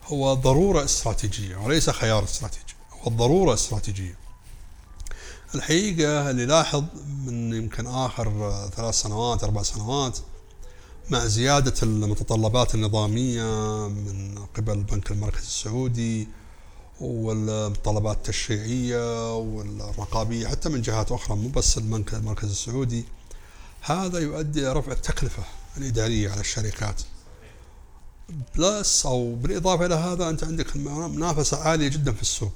هو ضرورة استراتيجية وليس خيار استراتيجي هو الضرورة استراتيجية. الحقيقة اللي لاحظ من يمكن آخر ثلاث سنوات أربع سنوات مع زيادة المتطلبات النظامية من قبل البنك المركزي السعودي والطلبات التشريعية والرقابية حتى من جهات أخرى مو بس المركز السعودي. هذا يؤدي إلى رفع التكلفة الإدارية على الشركات. بلس أو بالإضافة إلى هذا أنت عندك منافسة عالية جدا في السوق.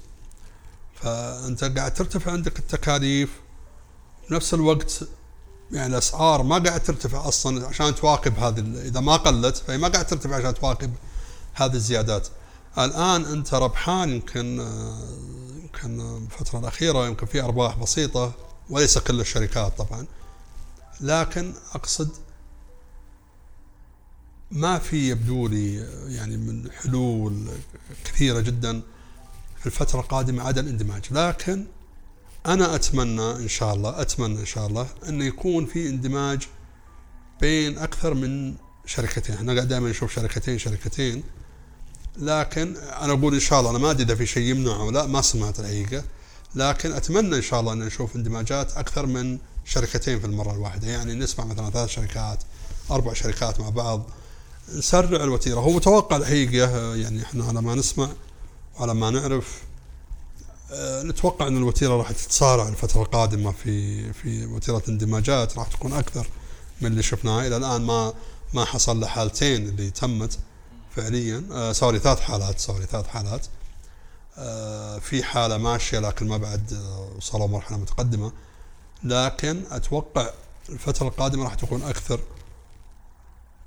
فأنت قاعد ترتفع عندك التكاليف. بنفس الوقت يعني الأسعار ما قاعد ترتفع أصلا عشان تواكب هذه إذا ما قلت فهي ما قاعد ترتفع عشان تواكب هذه الزيادات. الآن أنت ربحان يمكن يمكن الفترة الأخيرة يمكن في أرباح بسيطة وليس كل الشركات طبعا. لكن أقصد ما في يبدو لي يعني من حلول كثيرة جدا في الفترة القادمة عدا الاندماج. لكن أنا أتمنى إن شاء الله أتمنى إن شاء الله انه يكون في اندماج بين أكثر من شركتين. إحنا قاعد دائما نشوف شركتين شركتين. لكن أنا أقول إن شاء الله أنا ما أدري إذا في شيء يمنع أو لا ما سمعت الحقيقة. لكن أتمنى إن شاء الله إن نشوف اندماجات أكثر من شركتين في المرة الواحدة. يعني نسمع مثلا ثلاث شركات أربع شركات مع بعض. نسرع الوتيرة. هو متوقع الحقيقة يعني إحنا على ما نسمع وعلى ما نعرف آه، نتوقع إن الوتيرة راح تتسارع الفترة القادمة في في وتيرة الاندماجات راح تكون أكثر من اللي شفناه إلى الآن ما ما حصل له حالتين اللي تمت. فعليا. آه sorry ثلاث حالات sorry ثلاث حالات. آه في حالة ماشية لكن ما بعد آه، وصلوا مرحله متقدمة. لكن أتوقع الفترة القادمة راح تكون أكثر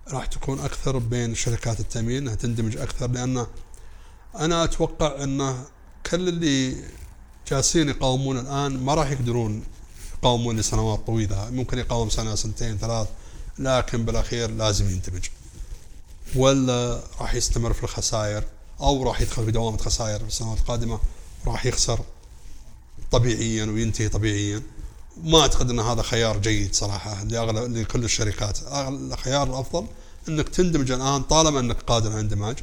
راح تكون أكثر بين شركات التأمين إنها تندمج أكثر. لأن أنا أتوقع انه كل اللي جالسين يقاومون الآن ما راح يقدرون يقاومون لسنوات طويلة. ممكن يقاوم سنة سنتين ثلاث لكن بالأخير لازم يندمج. ولا راح يستمر في الخسائر أو راح يدخل في دوامة خسائر في السنوات القادمة راح يخسر طبيعيا وينتهي طبيعيا. ما أعتقد إن هذا خيار جيد صراحة لاغلب لكل الشركات. الخيار الأفضل إنك تندمج الآن طالما إنك قادر على الاندماج.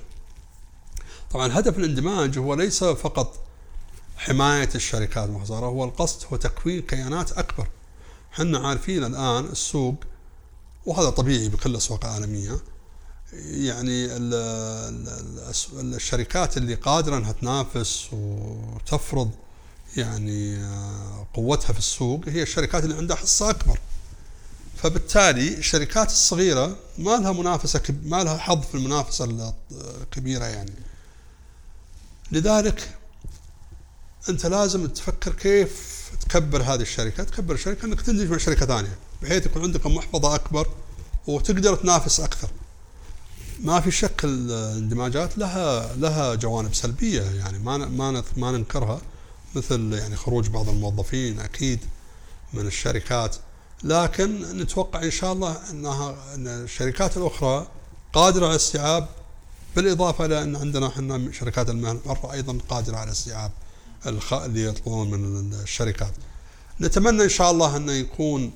طبعا هدف الاندماج هو ليس فقط حماية الشركات المخزره هو القصد هو تكوين كيانات أكبر. إحنا عارفين الآن السوق وهذا طبيعي بكل الاسواق العالمية يعني الشركات اللي قادرة إنها تنافس وتفرض يعني آه، قوتها في السوق هي الشركات اللي عندها حصة أكبر. فبالتالي الشركات الصغيرة ما لها منافسة ما لها حظ في المنافسة الكبيرة يعني. لذلك أنت لازم تفكر كيف تكبر هذه الشركة. تكبر الشركة إنك تندمج مع شركة ثانية بحيث يكون عندك محفظة أكبر وتقدر تنافس أكثر. ما في شك الاندماجات لها لها جوانب سلبية يعني ما ما ما ننكرها مثل يعني خروج بعض الموظفين أكيد من الشركات لكن نتوقع إن شاء الله انها إن الشركات الأخرى قادرة على استيعاب بالإضافة إلى إن عندنا إحنا شركات المهن المره أيضا قادرة على استيعاب اللي يطلبون من الشركات. نتمنى إن شاء الله إنه يكون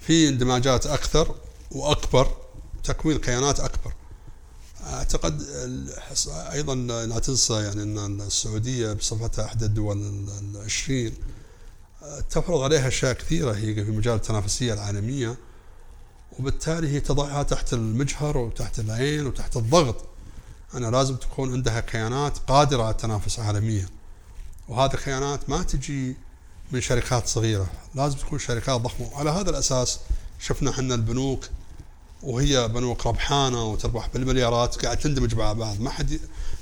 في اندماجات أكثر وأكبر تكوين كيانات أكبر. أعتقد أيضا لا تنسى يعني أن السعودية بصفتها إحدى الدول العشرين تفرض عليها أشياء كثيرة هي في مجال التنافسية العالمية وبالتالي هي تضعها تحت المجهر وتحت العين وتحت الضغط. أنا لازم تكون عندها كيانات قادرة على التنافس عالميا. وهذه الكيانات ما تجي من شركات صغيرة لازم تكون شركات ضخمة. وعلى هذا الأساس شفنا إحنا البنوك وهي بنوك ربحانة وتربح بالمليارات قاعد تندمج مع بعض. ما حد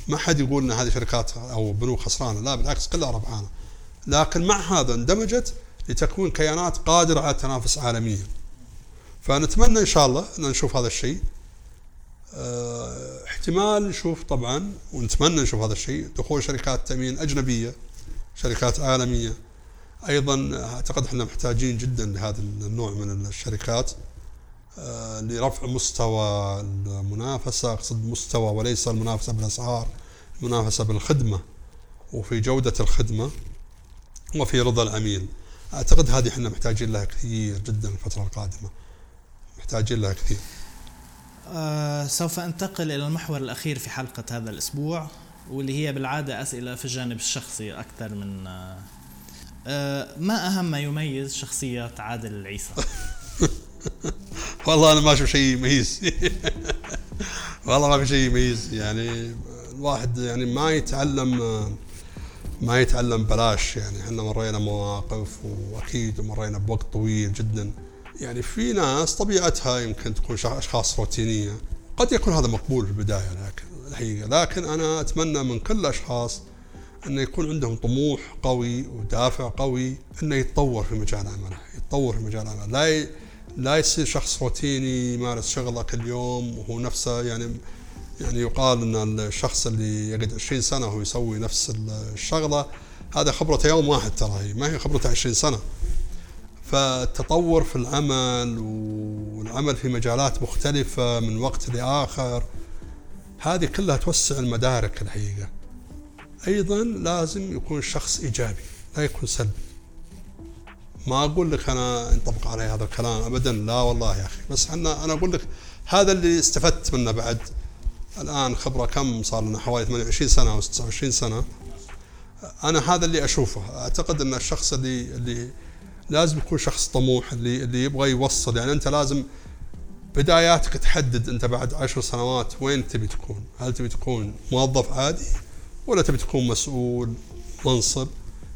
ما حد يقول إن هذه شركات أو بنوك خسرانة لا بالعكس كلها ربحانة. لكن مع هذا اندمجت لتكون كيانات قادرة على التنافس عالميا. فنتمنى إن شاء الله إن نشوف هذا الشيء. آه احتمال نشوف طبعا ونتمنى نشوف هذا الشيء. دخول شركات تأمين أجنبية شركات عالمية. أيضا أعتقد إحنا محتاجين جدا لهذا النوع من الشركات. لرفع مستوى المنافسة. أقصد مستوى وليس المنافسة بالأسعار المنافسة بالخدمة. وفي جودة الخدمة وفي رضا العميل. أعتقد هذه إحنا محتاجين لها كثير جدا الفترة القادمة. محتاجين لها كثير. آه سوف أنتقل إلى المحور الأخير في حلقة هذا الأسبوع واللي هي بالعادة أسئلة في الجانب الشخصي أكثر من آه آه ما أهم ما يميز شخصيه عادل العيسى؟ والله أنا ما أشوف شيء يميز. والله ما في شيء يميز. يعني الواحد يعني ما يتعلم ما يتعلم بلاش. يعني إحنا مرينا مواقف وأكيد مرينا بوقت طويل جدا. يعني في ناس طبيعتها يمكن تكون أشخاص روتينية. قد يكون هذا مقبول في البداية لكن الحقيقة. لكن أنا أتمنى من كل الأشخاص انه يكون عندهم طموح قوي ودافع قوي إنه يتطور في مجال عمله، يتطور في مجال عمله، لا ي... لا يصير شخص روتيني يمارس شغله كل يوم وهو نفسه يعني يعني يقال إن الشخص اللي يقعد 20 سنة وهو يسوي نفس الشغلة هذا خبرته يوم واحد ترى هي ما هي خبرته 20 سنة. فالتطور في العمل والعمل في مجالات مختلفة من وقت لآخر هذه كلها توسع المدارك الحقيقة. أيضا لازم يكون الشخص إيجابي لا يكون سلبي. ما أقول لك أنا ينطبق علي هذا الكلام أبدا لا والله يا أخي. بس أنا أنا أقول لك هذا اللي استفدت منه بعد. الآن خبرة كم صار لنا؟ حوالي 28 سنة أو 29 سنة. أنا هذا اللي أشوفه. أعتقد أن الشخص اللي اللي لازم يكون شخص طموح اللي اللي يبغى يوصل. يعني أنت لازم بداياتك تحدد أنت بعد عشر سنوات وين تبي تكون. هل تبي تكون موظف عادي ولا تبي تكون مسؤول منصب؟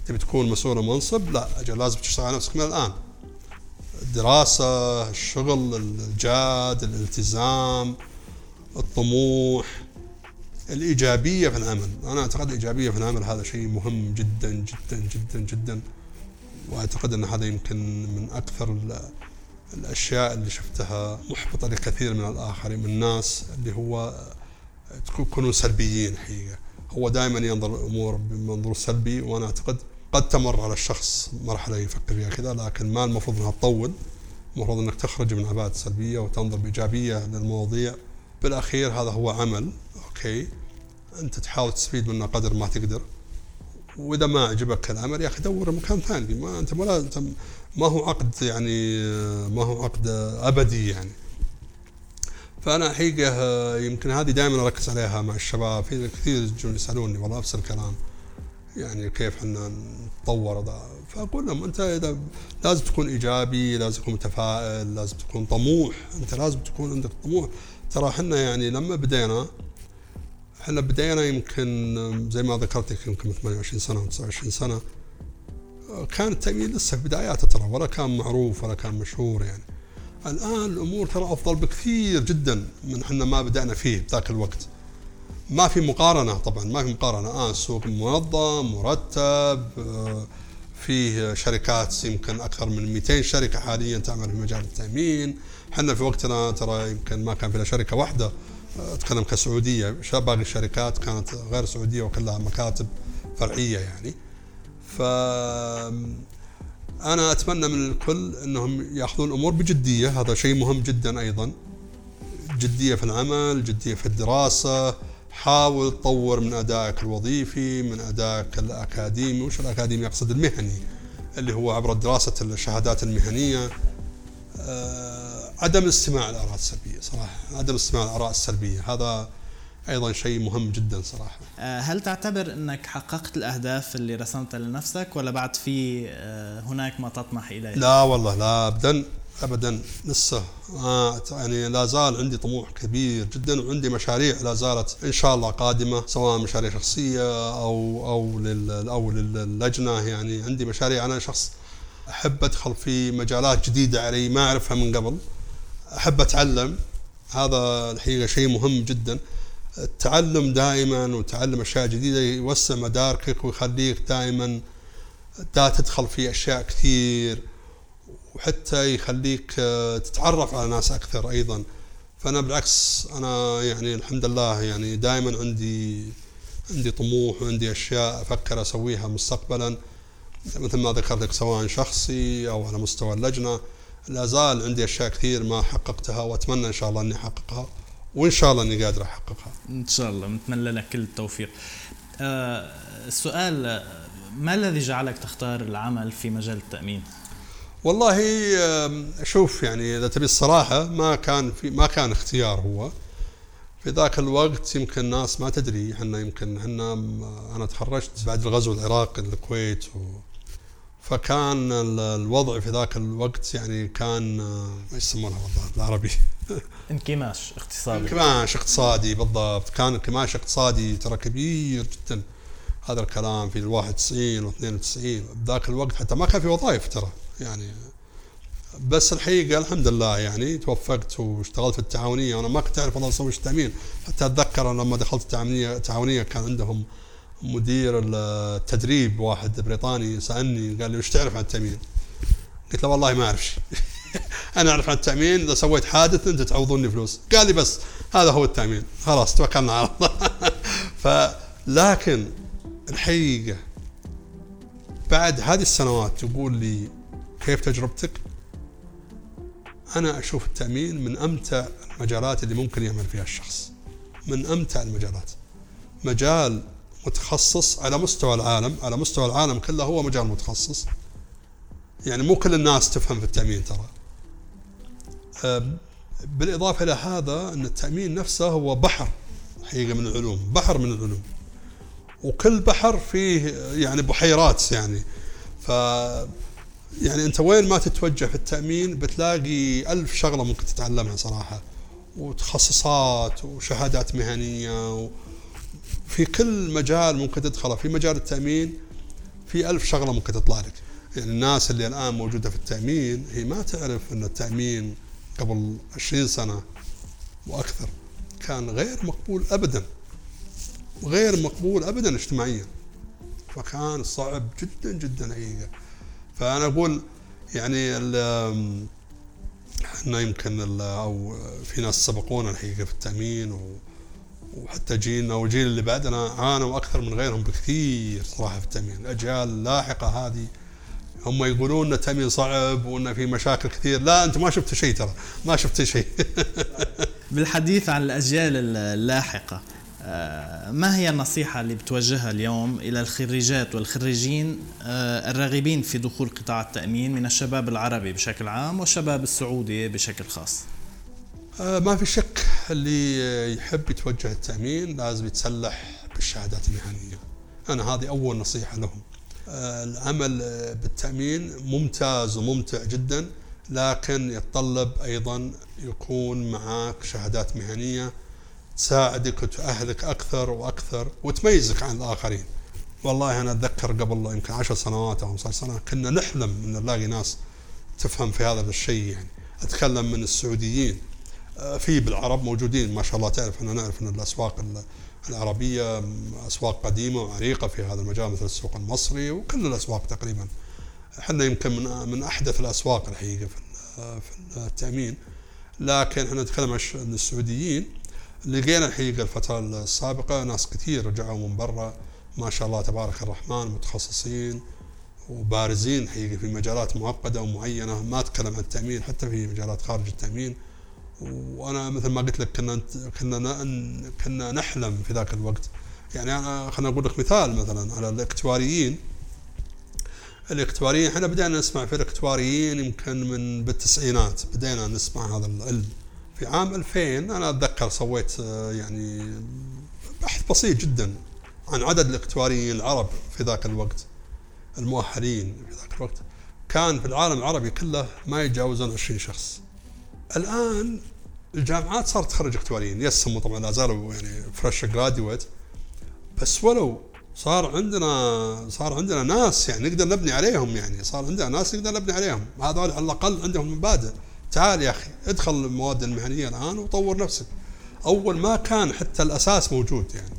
تبي تكون مسؤول منصب لا أجل لازم تشتغل على نفسك من الآن. الدراسة الشغل الجاد الالتزام الطموح الإيجابية في العمل. أنا أعتقد الإيجابية في العمل هذا شيء مهم جدا جدا جدا جدا. وأعتقد أن هذا يمكن من أكثر الأشياء اللي شفتها محبطة لكثير من الآخرين من الناس اللي هو يكونوا سلبيين حقيقة. هو دائما ينظر الأمور بمنظور سلبي وأنا أعتقد قد تمر على الشخص مرحلة يفكر فيها كذا لكن ما المفروض أنها تطول. المفروض أنك تخرج من عباءة السلبية وتنظر بإيجابية للمواضيع. بالأخير هذا هو عمل أوكي؟ أنت تحاول تستفيد منه قدر ما تقدر. وإذا ما عجبك العمل يا أخي دور مكان ثاني. ما أنت ولا أنت ما هو عقد يعني ما هو عقد أبدي يعني. فأنا حقيقة يمكن هذه دائما أركز عليها مع الشباب. في كثير يجون يسألوني والله نفس الكلام. يعني كيف إحنا نطور ذا فأقول لهم أنت إذا لازم تكون إيجابي لازم تكون متفائل لازم تكون طموح. أنت لازم تكون عندك طموح. ترى إحنا يعني لما بدينا إحنا بدينا يمكن زي ما ذكرت لك يمكن 28 سنة 29 سنة كان التأمين لسه في بداياته ترى ولا كان معروف ولا كان مشهور يعني. الآن الأمور ترى أفضل بكثير جدا من إحنا ما بدأنا فيه ذاك الوقت. ما في مقارنة طبعا ما في مقارنة. الآن السوق منظم مرتب آه، فيه شركات يمكن أكثر من 200 شركة حاليا تعمل في مجال التأمين. إحنا في وقتنا ترى يمكن ما كان في شركة واحدة أتكلم كسعودية. باقي الشركات كانت غير سعودية وكلها مكاتب فرعية يعني. ف أنا أتمنى من الكل إنهم يأخذون الأمور بجدية. هذا شيء مهم جدا أيضا. جدية في العمل جدية في الدراسة. حاول تطور من أدائك الوظيفي من أدائك الأكاديمي. وش الأكاديمي اقصد المهني اللي هو عبر دراسة الشهادات المهنية. أه عدم الاستماع للآراء السلبية صراحة عدم الاستماع للآراء السلبية. هذا أيضا شيء مهم جدا صراحة. آه، هل تعتبر إنك حققت الأهداف اللي رسمتها لنفسك ولا بعد في آه، هناك ما تطمح اليه لا والله لا ابدا. ابدا لسه. آه يعني لا زال عندي طموح كبير جدا وعندي مشاريع لا زالت إن شاء الله قادمة سواء مشاريع شخصية أو أو لل أو للجنة. يعني عندي مشاريع. أنا شخص أحب أدخل في مجالات جديدة علي ما أعرفها من قبل. أحب أتعلم. هذا الحقيقة شيء مهم جدا. التعلم دائما وتعلم أشياء جديدة يوسع مداركك ويخليك دائما دا تدخل في أشياء كثير. وحتى يخليك تتعرف على ناس أكثر أيضا فأنا بالعكس أنا يعني الحمد لله يعني دائما عندي عندي طموح وعندي أشياء أفكر أسويها مستقبلا مثل ما ذكرت لك سواء شخصي أو على مستوى اللجنة لا زال عندي أشياء كثير ما حققتها وأتمنى إن شاء الله إني أحققها وإن شاء الله إني قادر أحققها. إن شاء الله نتمنى لك كل التوفيق. آه السؤال ما الذي جعلك تختار العمل في مجال التأمين؟ والله شوف يعني إذا تبي الصراحة ما كان في ما كان اختيار هو. في ذاك الوقت يمكن الناس ما تدري إحنا يمكن إحنا أنا تخرجت بعد الغزو العراقي الكويت و فكان الوضع في ذاك الوقت يعني كان ما يسمونها والله بالعربي؟ انكماش اقتصادي. انكماش اقتصادي بالضبط. كان انكماش اقتصادي ترى كبير جدا. هذا الكلام في ال 91 و 92 ذاك الوقت حتى ما كان في وظائف ترى. يعني. بس الحقيقة الحمد لله يعني توفقت واشتغلت في التعاونية. وأنا ما كنت أعرف والله أسوي التامين حتى أتذكر لما دخلت التعاونية التعاونية كان عندهم مدير التدريب واحد بريطاني سألني قال لي وش تعرف عن التأمين؟ قلت له والله ما أعرف شيء. أنا أعرف عن التأمين إذا سويت حادث أنت تعوضوني فلوس. قال لي بس هذا هو التأمين. خلاص توكلنا على الله. فلكن الحقيقة بعد هذه السنوات تقول لي كيف تجربتك؟ أنا أشوف التأمين من أمتع المجالات اللي ممكن يعمل فيها الشخص. من أمتع المجالات. مجال متخصص على مستوى العالم على مستوى العالم كله هو مجال متخصص. يعني مو كل الناس تفهم في التأمين ترى. بالإضافة إلى هذا إن التأمين نفسه هو بحر حقيقة من العلوم بحر من العلوم. وكل بحر فيه يعني بحيرات يعني. ف يعني أنت وين ما تتوجه في التأمين بتلاقي ألف شغلة ممكن تتعلمها صراحة وتخصصات وشهادات مهنية في كل مجال ممكن تدخله في مجال التأمين في ألف شغلة ممكن تطلع لك. يعني الناس اللي الآن موجودة في التأمين هي ما تعرف إن التأمين قبل 20 سنة وأكثر كان غير مقبول ابدا غير مقبول ابدا اجتماعيا. فكان صعب جدا جدا حقيقة. فأنا أقول يعني إحنا يمكن أو في ناس سبقونا الحقيقة في التأمين و وحتى جيلنا والجيل اللي بعدنا عانوا أكثر من غيرهم بكثير صراحة في التأمين، الأجيال اللاحقة هذه هم يقولون إن التأمين صعب وإن في مشاكل كثير، لا أنت ما شفت شيء ترى، ما شفت شيء. بالحديث عن الأجيال اللاحقة ما هي النصيحة اللي بتوجهها اليوم إلى الخريجات والخريجين آه، الراغبين في دخول قطاع التأمين من الشباب العربي بشكل عام والشباب السعودي بشكل خاص؟ آه، ما في شك اللي يحب يتوجه التأمين لازم يتسلح بالشهادات المهنية أنا هذه أول نصيحة لهم العمل بالتأمين ممتاز وممتع جدا لكن يتطلب أيضا يكون معك شهادات مهنية تساعدك وتأهلك أكثر وأكثر وتميزك عن الآخرين. والله أنا أتذكر قبل يمكن عشر سنوات أو 15 سنة كنا نحلم أن نلاقي ناس تفهم في هذا الشيء يعني. أتكلم من السعوديين. آه، في بالعرب موجودين. ما شاء الله تعرف إحنا نعرف إن الأسواق العربية أسواق قديمة وعريقة في هذا المجال مثل السوق المصري وكل الأسواق تقريبا. إحنا يمكن من من أحدث الأسواق الحقيقة في التأمين. لكن إحنا نتكلم عن السعوديين. لقينا الحقيقة الفترة السابقة ناس كثير رجعوا من برا. ما شاء الله تبارك الرحمن متخصصين وبارزين حقيقة في مجالات معقدة ومعينة. ما أتكلم عن التأمين حتى في مجالات خارج التأمين. وأنا مثل ما قلت لك كنا كنا كنا نحلم في ذاك الوقت. يعني أنا خليني أقول لك مثال مثلا على الإكتواريين. الإكتواريين إحنا بدأنا نسمع في الإكتواريين يمكن من بالتسعينات. بدينا نسمع هذا العلم. في عام 2000 أنا أتذكر سويت آه، يعني بحث بسيط جدا عن عدد الاكتواريين العرب في ذاك الوقت المؤهلين في ذاك الوقت. كان في العالم العربي كله ما يتجاوزون 20 شخص. الآن الجامعات صارت تخرج اكتواريين يسموا طبعا لا زالوا يعني fresh graduate بس ولو صار عندنا صار عندنا ناس يعني نقدر نبني عليهم يعني صار عندنا ناس نقدر نبني عليهم. هذول على الأقل عندهم مبادئ. تعال يا أخي ادخل المواد المهنية الآن وطور نفسك. أول ما كان حتى الأساس موجود يعني.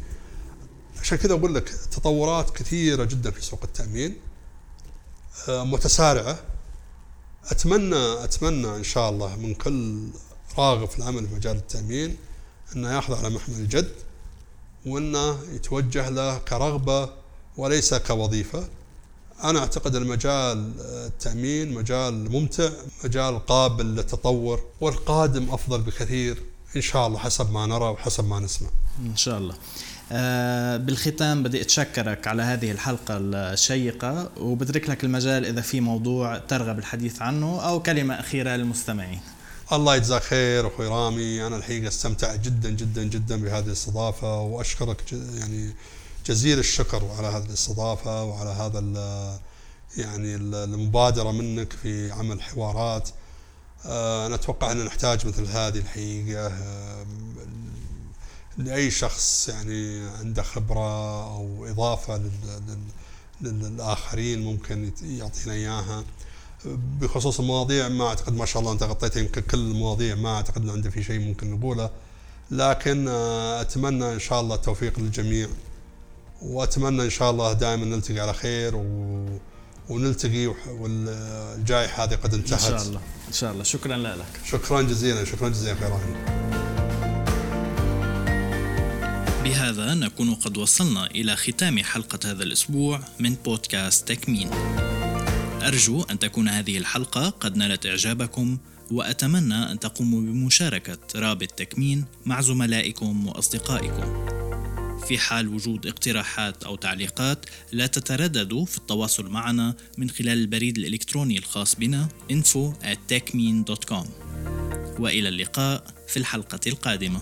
عشان كذا أقول لك تطورات كثيرة جدا في سوق التأمين آه، متسارعة. أتمنى أتمنى إن شاء الله من كل راغب في العمل في مجال التأمين إنه يأخذ على محمل الجد وإنه يتوجه له كرغبة وليس كوظيفة. أنا أعتقد المجال التأمين مجال ممتع مجال قابل للتطور والقادم أفضل بكثير إن شاء الله حسب ما نرى وحسب ما نسمع. إن شاء الله. آه بالختام بدي أتشكرك على هذه الحلقة الشيقة وبترك لك المجال إذا في موضوع ترغب الحديث عنه أو كلمة أخيرة للمستمعين. الله يجزاك خير أخوي رامي. أنا الحقيقة استمتعت جدا جدا جدا بهذه الاستضافة وأشكرك يعني جزيل الشكر على هذه الاستضافة وعلى هذا يعني المبادرة منك في عمل حوارات. آه، أنا أتوقع أن نحتاج مثل هذه الحقيقة آه، لأي شخص يعني عنده خبرة أو إضافة للآخرين ممكن يعطينا إياها. بخصوص المواضيع ما أعتقد ما شاء الله أنت غطيت يمكن كل المواضيع ما أعتقد أن عنده في شيء ممكن نقوله. لكن آه، أتمنى إن شاء الله التوفيق للجميع. وأتمنى إن شاء الله دائما نلتقي على خير و... ونلتقي والجائحة هذه قد انتهت إن شاء الله. إن شاء الله. شكرا لك. شكرا جزيلا. شكرا جزيلا خيران بهذا نكون قد وصلنا إلى ختام حلقة هذا الأسبوع من بودكاست تكمين. أرجو أن تكون هذه الحلقة قد نالت إعجابكم وأتمنى أن تقوموا بمشاركة رابط تكمين مع زملائكم وأصدقائكم. في حال وجود اقتراحات أو تعليقات لا تترددوا في التواصل معنا من خلال البريد الإلكتروني الخاص بنا info at techmean.com وإلى اللقاء في الحلقة القادمة.